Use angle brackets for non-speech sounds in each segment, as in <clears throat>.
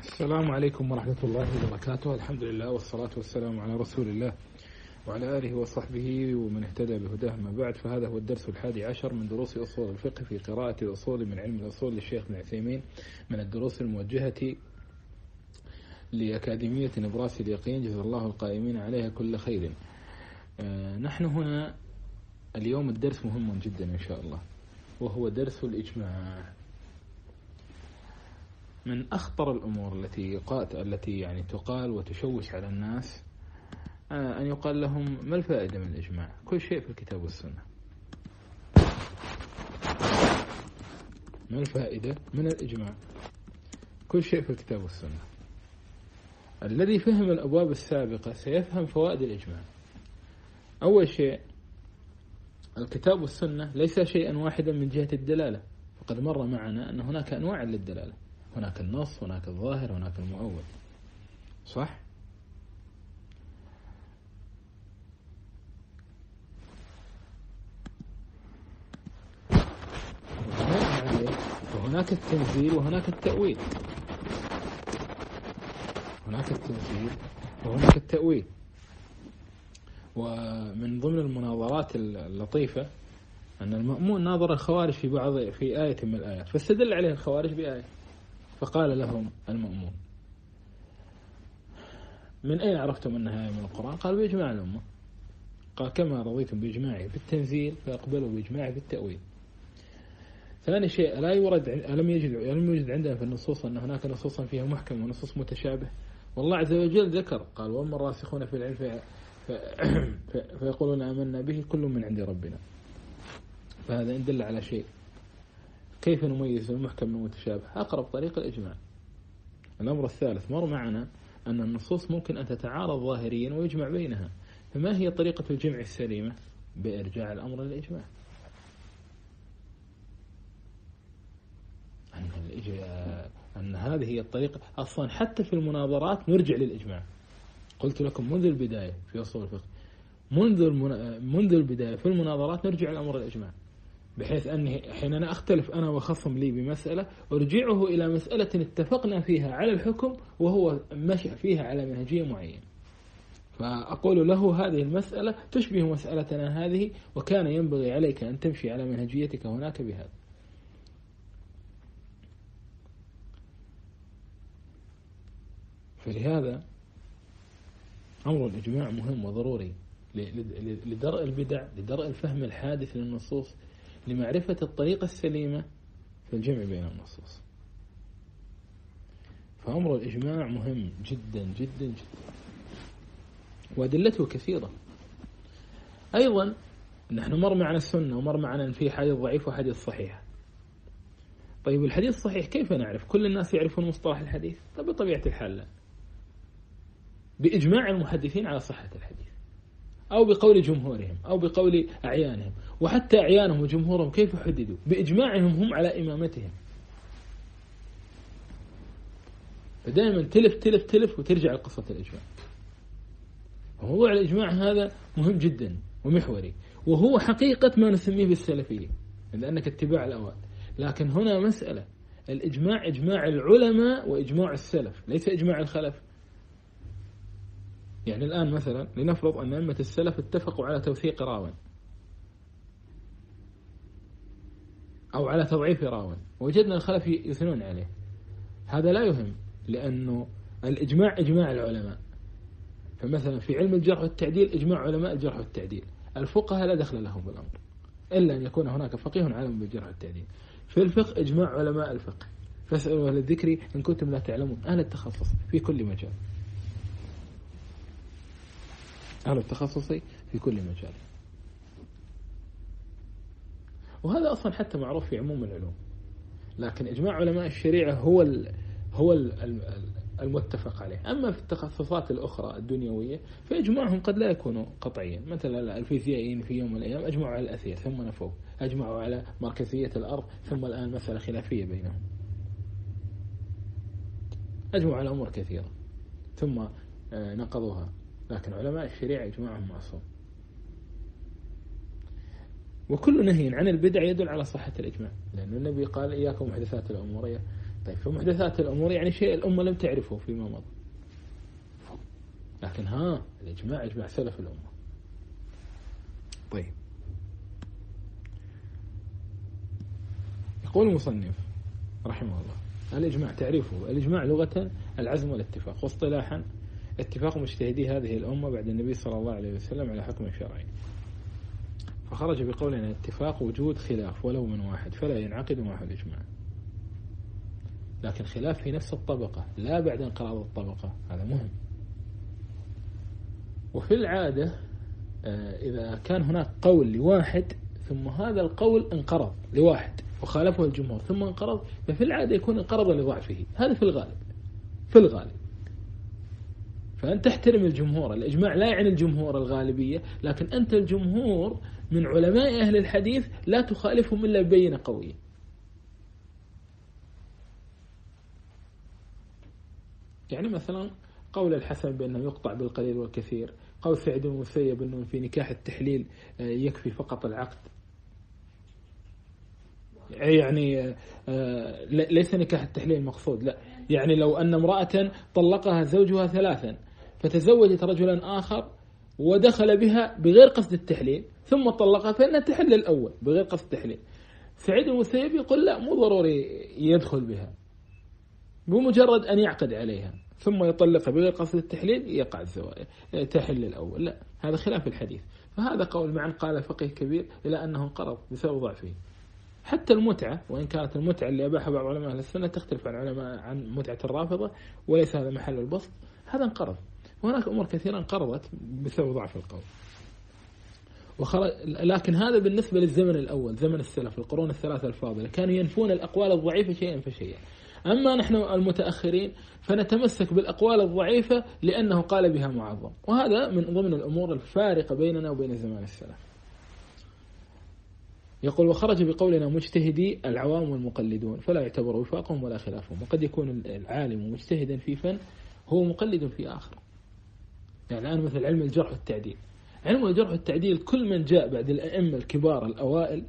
السلام عليكم ورحمة الله وبركاته. الحمد لله والصلاة والسلام على رسول الله وعلى آله وصحبه ومن اهتدى بهداه ما بعد. فهذا هو الدرس الحادي عشر من دروس أصول الفقه في قراءة الأصول من علم الأصول للشيخ ابن عثيمين من الدروس الموجهة لأكاديمية نبراس اليقين. جزا الله القائمين عليها كل خير. آه، نحن هنا اليوم الدرس مهم جدا إن شاء الله وهو درس الإجماع. من أخطر الأمور التي التي يعني تقال وتشوش على الناس آه، أن يقال لهم ما الفائدة من الإجماع؟ كل شيء في الكتاب والسنة. ما الفائدة من الإجماع؟ كل شيء في الكتاب والسنة. الذي فهم الأبواب السابقة سيفهم فوائد الإجماع. أول شيء الكتاب والسنة ليس شيئا واحدا من جهة الدلالة. فقد مر معنا أن هناك أنواع للدلالة. هناك النص هناك الظاهر هناك المؤول صح؟ وهناك التنزيل وهناك التأويل. هناك التنزيل وهناك التأويل. ومن ضمن المناظرات اللطيفة أن المأمون ناظر الخوارج في بعض في آية من الآيات. فاستدل عليه الخوارج بآية. فقال لهم المأمون من أين عرفتم أنها آية من القرآن؟ قال بإجماع الأمة. قال كما رضيتم بإجماعي في التنزيل فأقبلوا بإجماعي في التأويل ثاني شيء لا يورد ألم يجد ألم يوجد عندنا في النصوص أن هناك نصوصا فيها محكم ونصوص متشابه والله عز وجل ذكر قال وأما الراسخون في العلم في فيقولون آمنا به كل من عند ربنا. فهذا إن دل على شيء. كيف نميز المحكم من المتشابه؟ أقرب طريق الإجماع. الأمر الثالث مر معنا أن النصوص ممكن أن تتعارض ظاهريا ويجمع بينها. فما هي طريقة الجمع السليمة؟ بإرجاع الأمر للإجماع. أن, أن هذه هي الطريقة. أصلا حتى في المناظرات نرجع للإجماع. قلت لكم منذ البداية في أصول الفقه منذ منذ البداية في المناظرات نرجع الأمر الإجماع بحيث أني حين أنا أختلف أنا وخصم لي بمسألة أرجعه إلى مسألة اتفقنا فيها على الحكم وهو مشى فيها على منهجية معينة. فأقول له هذه المسألة تشبه مسألتنا هذه وكان ينبغي عليك أن تمشي على منهجيتك هناك بهذا. فلهذا أمر الإجماع مهم وضروري لدرء البدع لدرء الفهم الحادث للنصوص لمعرفة الطريقة السليمة في الجمع بين النصوص. فأمر الإجماع مهم جدا جدا جدا. وأدلته كثيرة. أيضا نحن مر معنا السنة ومر معنا في حديث ضعيف وحديث صحيح. طيب الحديث الصحيح كيف نعرف؟ كل الناس يعرفون مصطلح الحديث. طب بطبيعة الحال لا. بإجماع المحدثين على صحة الحديث. أو بقول جمهورهم أو بقول أعيانهم. وحتى أعيانهم وجمهورهم كيف حددوا بإجماعهم هم على إمامتهم. فدائما تلف تلف تلف وترجع لقصة الإجماع. موضوع الإجماع هذا مهم جدا ومحوري. وهو حقيقة ما نسميه بالسلفية لأنك اتباع الأوائل لكن هنا مسألة. الإجماع إجماع العلماء وإجماع السلف ليس إجماع الخلف. يعني الآن مثلا لنفرض أن أئمة السلف اتفقوا على توثيق راوي أو على تضعيف راوي وجدنا الخلف يثنون عليه. هذا لا يهم لأنه الإجماع إجماع العلماء. فمثلا في علم الجرح والتعديل إجماع علماء الجرح والتعديل. الفقهاء لا دخل لهم بالأمر إلا أن يكون هناك فقيه عالم بالجرح والتعديل. في الفقه إجماع علماء الفقه. فاسألوا أهل الذكر إن كنتم لا تعلمون. أهل التخصص في كل مجال. أهل التخصص في كل مجال. وهذا أصلا حتى معروف في عموم العلوم. لكن إجماع علماء الشريعة هو ال هو ال المتفق عليه. أما في التخصصات الأخرى الدنيوية فإجماعهم قد لا يكون قطعيا. مثلا الفيزيائيين في يوم من الأيام أجمعوا على الأثير ثم نفوه أجمعوا على مركزية الأرض ثم الآن مسألة خلافية بينهم. أجمعوا على أمور كثيرة ثم آه، نقضوها. لكن علماء الشريعة إجماعهم معصوم وكل نهي عن البدع يدل على صحة الإجماع. لأن النبي قال إياكم محدثات الأمور. طيب فمحدثات الأمور يعني شيء الأمة لم تعرفه فيما مضى. لكن ها الإجماع إجماع سلف الأمة. طيب. يقول المصنف رحمه الله الإجماع تعريفه. الإجماع لغة العزم والاتفاق. واصطلاحا اتفاق مجتهدي هذه الأمة بعد النبي صلى الله عليه وسلم على حكم شرعي فخرج بقولنا اتفاق وجود خلاف ولو من واحد فلا ينعقد معه الإجماع. لكن خلاف في نفس الطبقة لا بعد انقراض الطبقة هذا مهم. وفي العادة آه، إذا كان هناك قول لواحد ثم هذا القول انقرض لواحد وخالفه الجمهور ثم انقرض ففي العادة يكون انقرض لضعفه. هذا في الغالب. في الغالب. فأنت تحترم الجمهور. الإجماع لا يعني الجمهور الغالبية لكن أنت الجمهور من علماء أهل الحديث لا تخالفهم إلا ببينة قوية. يعني مثلا قول الحسن بأنه يقطع بالقليل والكثير قول سعيد بن المسيب أنه في نكاح التحليل آه، يكفي فقط العقد. يعني آه، ليس نكاح التحليل المقصود لا. يعني لو أن امرأة طلقها زوجها ثلاثا فتزوجت رجلا آخر ودخل بها بغير قصد التحليل ثم طلقها فإنها تحل الأول بغير قصد التحليل. سعيد المسيب يقول لا مو ضروري يدخل بها. بمجرد أن يعقد عليها ثم يطلقها بغير قصد التحليل يقع الزواج تحل الأول. لا هذا خلاف الحديث. فهذا قول معا قال فقيه كبير إلى أنه انقرض بسبب ضعفه. حتى المتعة وإن كانت المتعة اللي أباحها بعض علماء أهل السنة تختلف عن علماء عن متعة الرافضة وليس هذا محل البسط. هذا انقرض. وهناك أمور كثيرة انقرضت بسبب ضعف القول وخرج لكن هذا بالنسبة للزمن الأول زمن السلف القرون الثلاثة الفاضلة كانوا ينفون الأقوال الضعيفة شيئا فشيئا. أما نحن المتأخرين فنتمسك بالأقوال الضعيفة لأنه قال بها معظم. وهذا من ضمن الأمور الفارقة بيننا وبين زمان السلف. يقول وخرج بقولنا مجتهدي العوام والمقلدون فلا يعتبر وفاقهم ولا خلافهم وقد يكون العالم مجتهدا في فن هو مقلد في آخر. يعني الآن مثل علم الجرح والتعديل. علم الجرح والتعديل كل من جاء بعد الأئمة الكبار الأوائل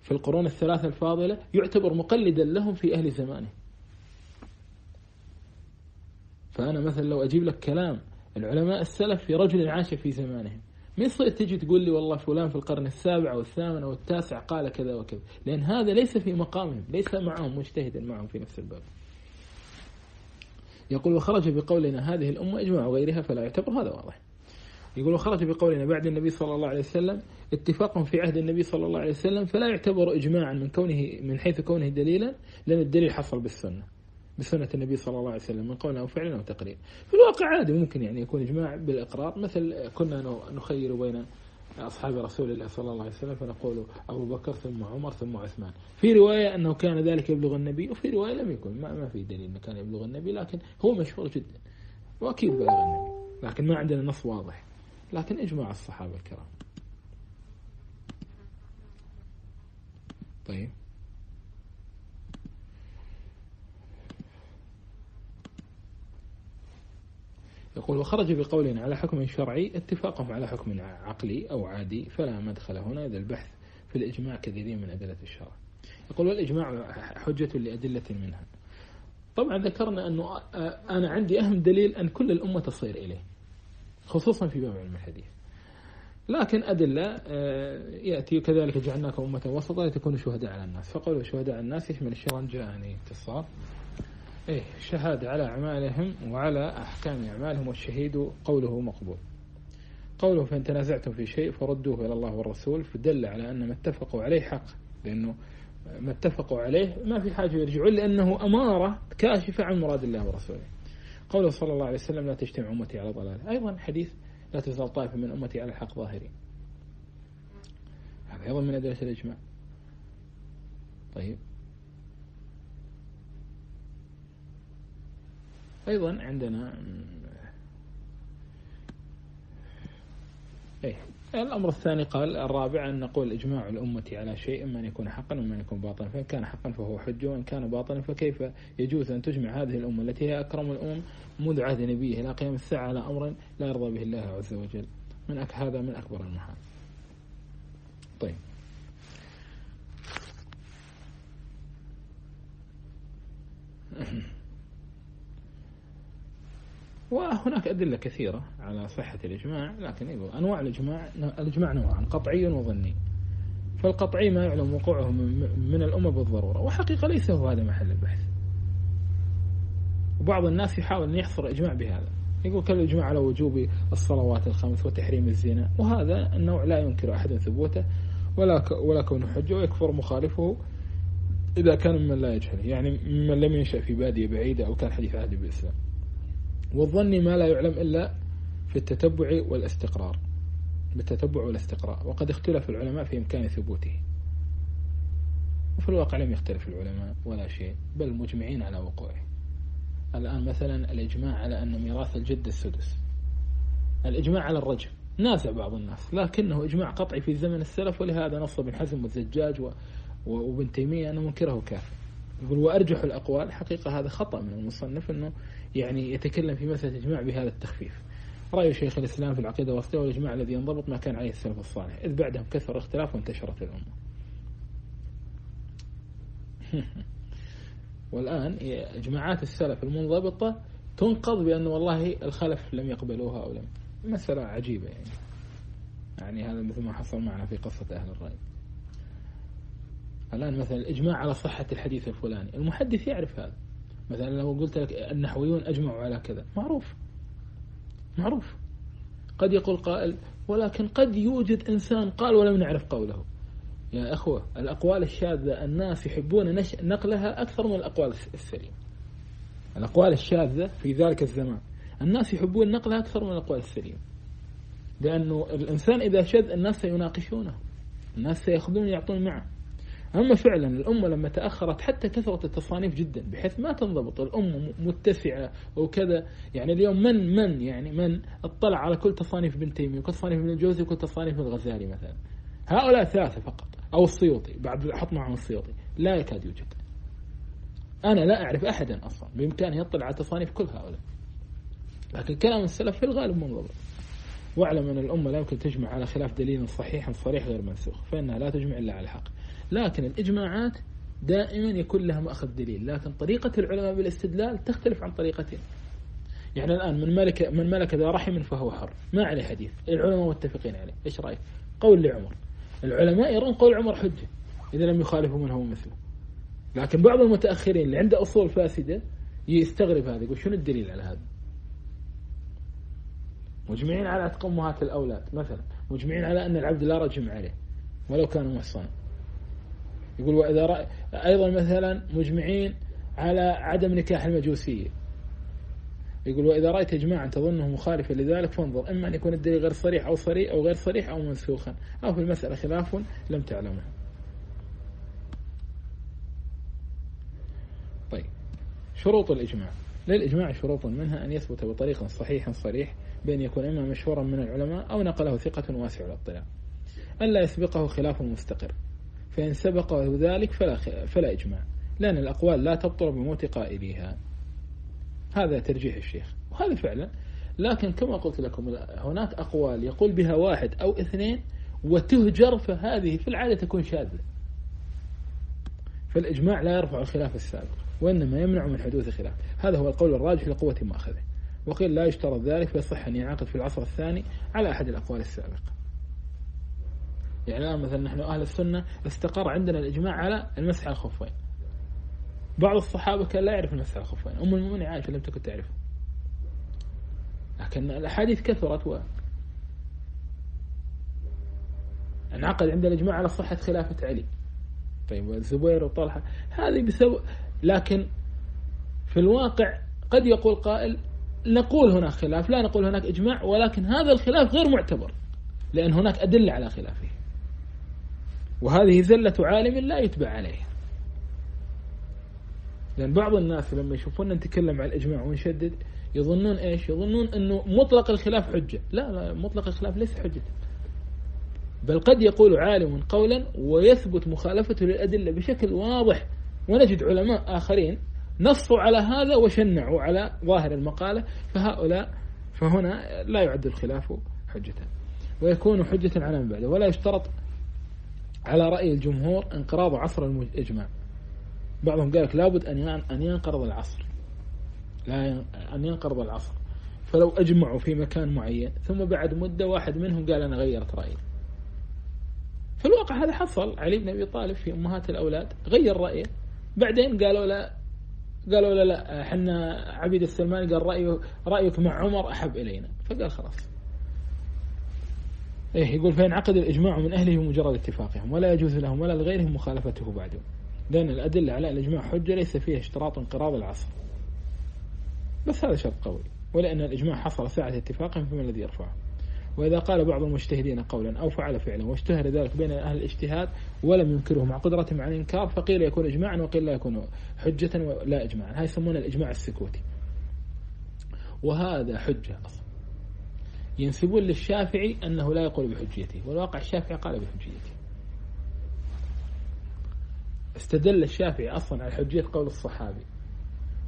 في القرون الثلاثة الفاضلة يعتبر مقلدا لهم في أهل زمانه. فأنا مثلا لو أجيب لك كلام العلماء السلف في رجل عاش في زمانهم ما يصير تجي تقول لي والله فلان في القرن السابع أو الثامن أو التاسع قال كذا وكذا؟ لأن هذا ليس في مقامهم ليس معهم مجتهدا معهم في نفس الباب. يقول وخرج بقولنا هذه الأمة إجماع غيرها فلا يعتبر هذا واضح. يقول وخرج بقولنا بعد النبي صلى الله عليه وسلم اتفاق في عهد النبي صلى الله عليه وسلم فلا يعتبر إجماعا من كونه من حيث كونه دليلا لأن الدليل حصل بالسنة بسنة النبي صلى الله عليه وسلم من قول أو فعل أو تقرير في الواقع عادي ممكن يعني يكون إجماع بالإقرار مثل كنا نخير بين أصحاب رسول الله صلى الله عليه وسلم فنقول أبو بكر ثم عمر ثم عثمان. في رواية أنه كان ذلك يبلغ النبي وفي رواية لم يكن ما, ما في دليل أنه كان يبلغ النبي لكن هو مشهور جدا. وأكيد بلغ النبي لكن ما عندنا نص واضح. لكن إجماع الصحابة الكرام. طيب. يقول وخرج بقولنا على حكم شرعي اتفاقهم على حكم عقلي أو عادي فلا مدخل هنا إذا البحث في الإجماع كثير من أدلة الشرع. يقول والإجماع حجة لأدلة منها. طبعا ذكرنا أنه أنا عندي أهم دليل أن كل الأمة تصير إليه خصوصا في باب علم الحديث. لكن أدلة يأتي كذلك جعلناكم أمة وسطا لتكونوا شهداء على الناس. فقولوا شهداء على الناس يشمل الشرع جاءني اتصال. إيه شهادة على أعمالهم وعلى أحكام أعمالهم والشهيد قوله مقبول. قوله فإن تنازعتم في شيء فردوه إلى الله والرسول فدل على أن ما اتفقوا عليه حق لأنه ما اتفقوا عليه ما في حاجة يرجعون لأنه أمارة كاشفة عن مراد الله ورسوله. قوله صلى الله عليه وسلم لا تجتمع أمتي على ضلال. أيضا حديث لا تزال طائفة من أمتي على الحق ظاهرين. هذا أيضا من أدلة الإجماع. طيب. أيضا عندنا إيه الأمر الثاني قال الرابع أن نقول إجماع الأمة على شيء إما أن يكون حقا وإما أن يكون باطلا. فإن كان حقا فهو حجة وإن كان باطلا فكيف يجوز أن تجمع هذه الأمة التي هي أكرم الأمم منذ عهد نبيه إلى قيام الساعة على أمر لا يرضى به الله عز وجل؟ من أك هذا من أكبر المحال. طيب. <clears throat> وهناك أدلة كثيرة على صحة الإجماع لكن يقول أنواع الإجماع الإجماع نوعان قطعي وظني. فالقطعي ما يعلم وقوعه من الأمة بالضرورة وحقيقة ليس هو هذا محل البحث. وبعض الناس يحاول أن يحصر الإجماع بهذا. يقول كالإجماع على وجوب الصلوات الخمس وتحريم الزنا وهذا النوع لا ينكر أحد ثبوته ولا ولا كونه حجة ويكفر مخالفه إذا كان ممن لا يجهله يعني ممن لم ينشأ في بادية بعيدة أو كان حديث عهد بالإسلام. والظن ما لا يعلم إلا في التتبع والاستقرار. بالتتبع والاستقراء وقد اختلف العلماء في إمكان ثبوته. وفي الواقع لم يختلف العلماء ولا شيء بل مجمعين على وقوعه. الآن مثلا الإجماع على أن ميراث الجد السدس. الإجماع على الرجم. نازع بعض الناس لكنه إجماع قطعي في زمن السلف ولهذا نص ابن حزم والزجاج وابن تيمية أنه منكره كافر. يقول وأرجح الأقوال حقيقة هذا خطأ من المصنف أنه يعني يتكلم في مسألة إجماع بهذا التخفيف. رأي شيخ الإسلام في العقيدة والصلاة والإجماع الذي ينضبط ما كان عليه السلف الصالح إذ بعدهم كثر الاختلاف وانتشرت الأمة. <laughs> والآن إجماعات السلف المنضبطة تنقض بأن والله الخلف لم يقبلوها أو لم مسألة عجيبة يعني. يعني هذا مثل ما حصل معنا في قصة أهل الرأي. الآن مثلا الإجماع على صحة الحديث الفلاني المحدث يعرف هذا. مثلا لو قلت لك النحويون أجمعوا على كذا معروف. معروف. قد يقول قائل ولكن قد يوجد إنسان قال ولم نعرف قوله. يا أخوة الأقوال الشاذة الناس يحبون نقلها أكثر من الأقوال السليمة. الأقوال الشاذة في ذلك الزمان. الناس يحبون نقلها أكثر من الأقوال السليمة. لأنه الإنسان إذا شذ الناس سيناقشونه. الناس سيأخذون يعطون معه. أما فعلا الأمة لما تأخرت حتى كثرت التصانيف جدا بحيث ما تنضبط الأمة متسعة وكذا. يعني اليوم من من يعني من اطلع على كل تصانيف ابن تيمية وكل تصانيف ابن الجوزي وكل تصانيف الغزالي مثلا. هؤلاء ثلاثة فقط أو السيوطي. بعد حط معهم السيوطي. لا يكاد يوجد. أنا لا أعرف أحدا أصلا بإمكانه يطلع على تصانيف كل هؤلاء. لكن كلام السلف في الغالب منضبط. واعلم أن الأمة لا يمكن تجمع على خلاف دليل صحيح صريح غير منسوخ فإنها لا تجمع إلا على الحق. لكن الإجماعات دائما يكون لها مأخذ دليل لكن طريقة العلماء بالاستدلال تختلف عن طريقتين يعني الآن من ملك من ملك ذا رحم فهو حر ما عليه حديث العلماء متفقين عليه. إيش رأيك؟ قول لعمر. العلماء يرون قول عمر حجة إذا لم يخالفوا من هو مثله. لكن بعض المتأخرين اللي عنده أصول فاسدة يستغرب هذا يقول شنو الدليل على هذا؟ مجمعين على عتق أمهات الأولاد مثلا. مجمعين على أن العبد لا رجم عليه ولو كان محصنا. يقول وإذا رأي أيضا مثلا مجمعين على عدم نكاح المجوسية. يقول وإذا رأيت إجماعا تظنه مخالفا لذلك فانظر إما أن يكون الدليل غير صريح أو صريح أو غير صريح أو منسوخا أو في المسألة خلاف لم تعلمه. طيب شروط الإجماع. للإجماع شروط منها أن يثبت بطريق صحيح صريح بأن يكون إما مشهورا من العلماء أو نقله ثقة واسع الاطلاع. أن لا يسبقه خلاف مستقر. فإن سبقه ذلك فلا, فلا إجماع. لأن الأقوال لا تبطل بموت قائليها. هذا ترجيح الشيخ. وهذا فعلا. لكن كما قلت لكم هناك أقوال يقول بها واحد أو اثنين وتهجر فهذه في العادة تكون شاذة. فالإجماع لا يرفع الخلاف السابق وإنما يمنع من حدوث خلاف هذا هو القول الراجح لقوة مأخذه. وقيل لا يشترط ذلك فيصح أن ينعقد في العصر الثاني على أحد الأقوال السابقة. يعني الآن مثلا نحن أهل السنة استقر عندنا الإجماع على المسح على الخفين. بعض الصحابة كان لا يعرف المسح على الخفين. أم المؤمنين عائشة لم تكن تعرفه. لكن الأحاديث كثرت و انعقد عند الإجماع على صحة خلافة علي. طيب والزبير وطلحة. هذه بسبب لكن في الواقع قد يقول قائل نقول هناك خلاف لا نقول هناك إجماع ولكن هذا الخلاف غير معتبر لأن هناك أدلة على خلافه. وهذه زلة عالم لا يتبع عليه. لأن بعض الناس لما يشوفون نتكلم عن الإجماع ونشدد يظنون إيش؟ يظنون أنه مطلق الخلاف حجة. لا لا مطلق الخلاف ليس حجة. بل قد يقول عالم قولا ويثبت مخالفته للأدلة بشكل واضح. ونجد علماء آخرين نصوا على هذا وشنعوا على ظاهر المقالة فهؤلاء فهنا لا يعد الخلاف حجة. ويكون حجة على من بعده. ولا يشترط على رأي الجمهور انقراض عصر الإجماع. بعضهم قال لك لابد أن أن ينقرض العصر. لا أن ينقرض العصر. فلو أجمعوا في مكان معين ثم بعد مدة واحد منهم قال أنا غيرت رأيي. في الواقع هذا حصل. علي بن أبي طالب في أمهات الأولاد غير رأيه. بعدين قالوا لا قالوا لا لا إحنا عبيد السلماني قال رأيه رأيك مع عمر أحب إلينا. فقال خلاص. إيه يقول فينعقد الإجماع من أهله بمجرد اتفاقهم ولا يجوز لهم ولا لغيرهم مخالفته بعده لأن الأدلة على الإجماع حجة ليس فيها اشتراط انقراض العصر. بس هذا شرط قوي. ولأن الإجماع حصل ساعة اتفاقهم فما الذي يرفعه؟ وإذا قال بعض المجتهدين قولا أو فعل فعلا واشتهر ذلك بين أهل الاجتهاد ولم ينكره مع قدرتهم على الإنكار فقيل يكون إجماعا وقيل لا يكون حجة ولا إجماعا. هاي يسمونه الإجماع السكوتي. وهذا حجة أصلا. ينسبون للشافعي أنه لا يقول بحجيته والواقع الشافعي قال بحجيته. استدل الشافعي أصلا على حجية قول الصحابي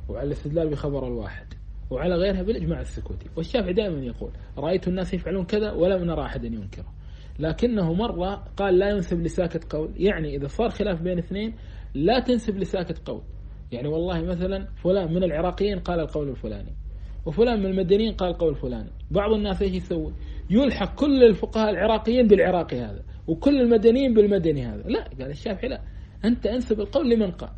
وعلى الاستدلال بخبر الواحد وعلى غيرها بالإجماع السكوتي. والشافعي دائما يقول رأيت الناس يفعلون كذا ولم نرى أحدا ينكره. لكنه مرة قال لا ينسب لساكت قول يعني إذا صار خلاف بين اثنين لا تنسب لساكت قول. يعني والله مثلا فلان من العراقيين قال القول الفلاني. وفلان من المدنيين قال القول الفلاني بعض الناس إيش يسوي؟ يلحق كل الفقهاء العراقيين بالعراقي هذا وكل المدنيين بالمدني هذا. لا قال الشافعي لا. أنت أنسب القول لمن قال.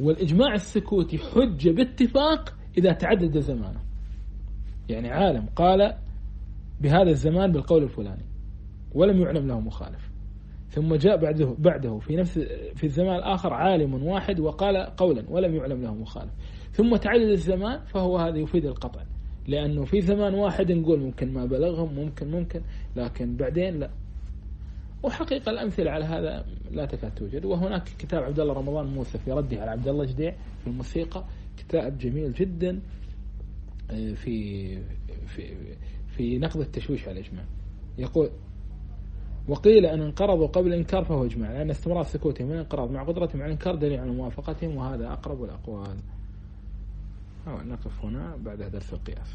والإجماع السكوتي حجة باتفاق إذا تعدد زمانه. يعني عالم قال بهذا الزمان بالقول الفلاني ولم يعلم له مخالف. ثم جاء بعده بعده في نفس في الزمان الآخر عالم واحد وقال قولا ولم يعلم له مخالف. ثم تعدد الزمان فهو هذا يفيد القطع. لأنه في زمان واحد نقول ممكن ما بلغهم ممكن ممكن لكن بعدين لا. وحقيقة الأمثلة على هذا لا تكاد توجد. وهناك كتاب عبد الله رمضان موسى في رده على عبد الله جديع في الموسيقى كتاب جميل جدا آه، في في في نقد التشويش على الإجماع. يقول وقيل أن انقرضوا قبل الإنكار فهو إجماع لأن استمرار سكوتهم من الانقراض مع قدرتهم على الإنكار دليل على موافقتهم وهذا أقرب الأقوال. نقف هنا بعد درس القياس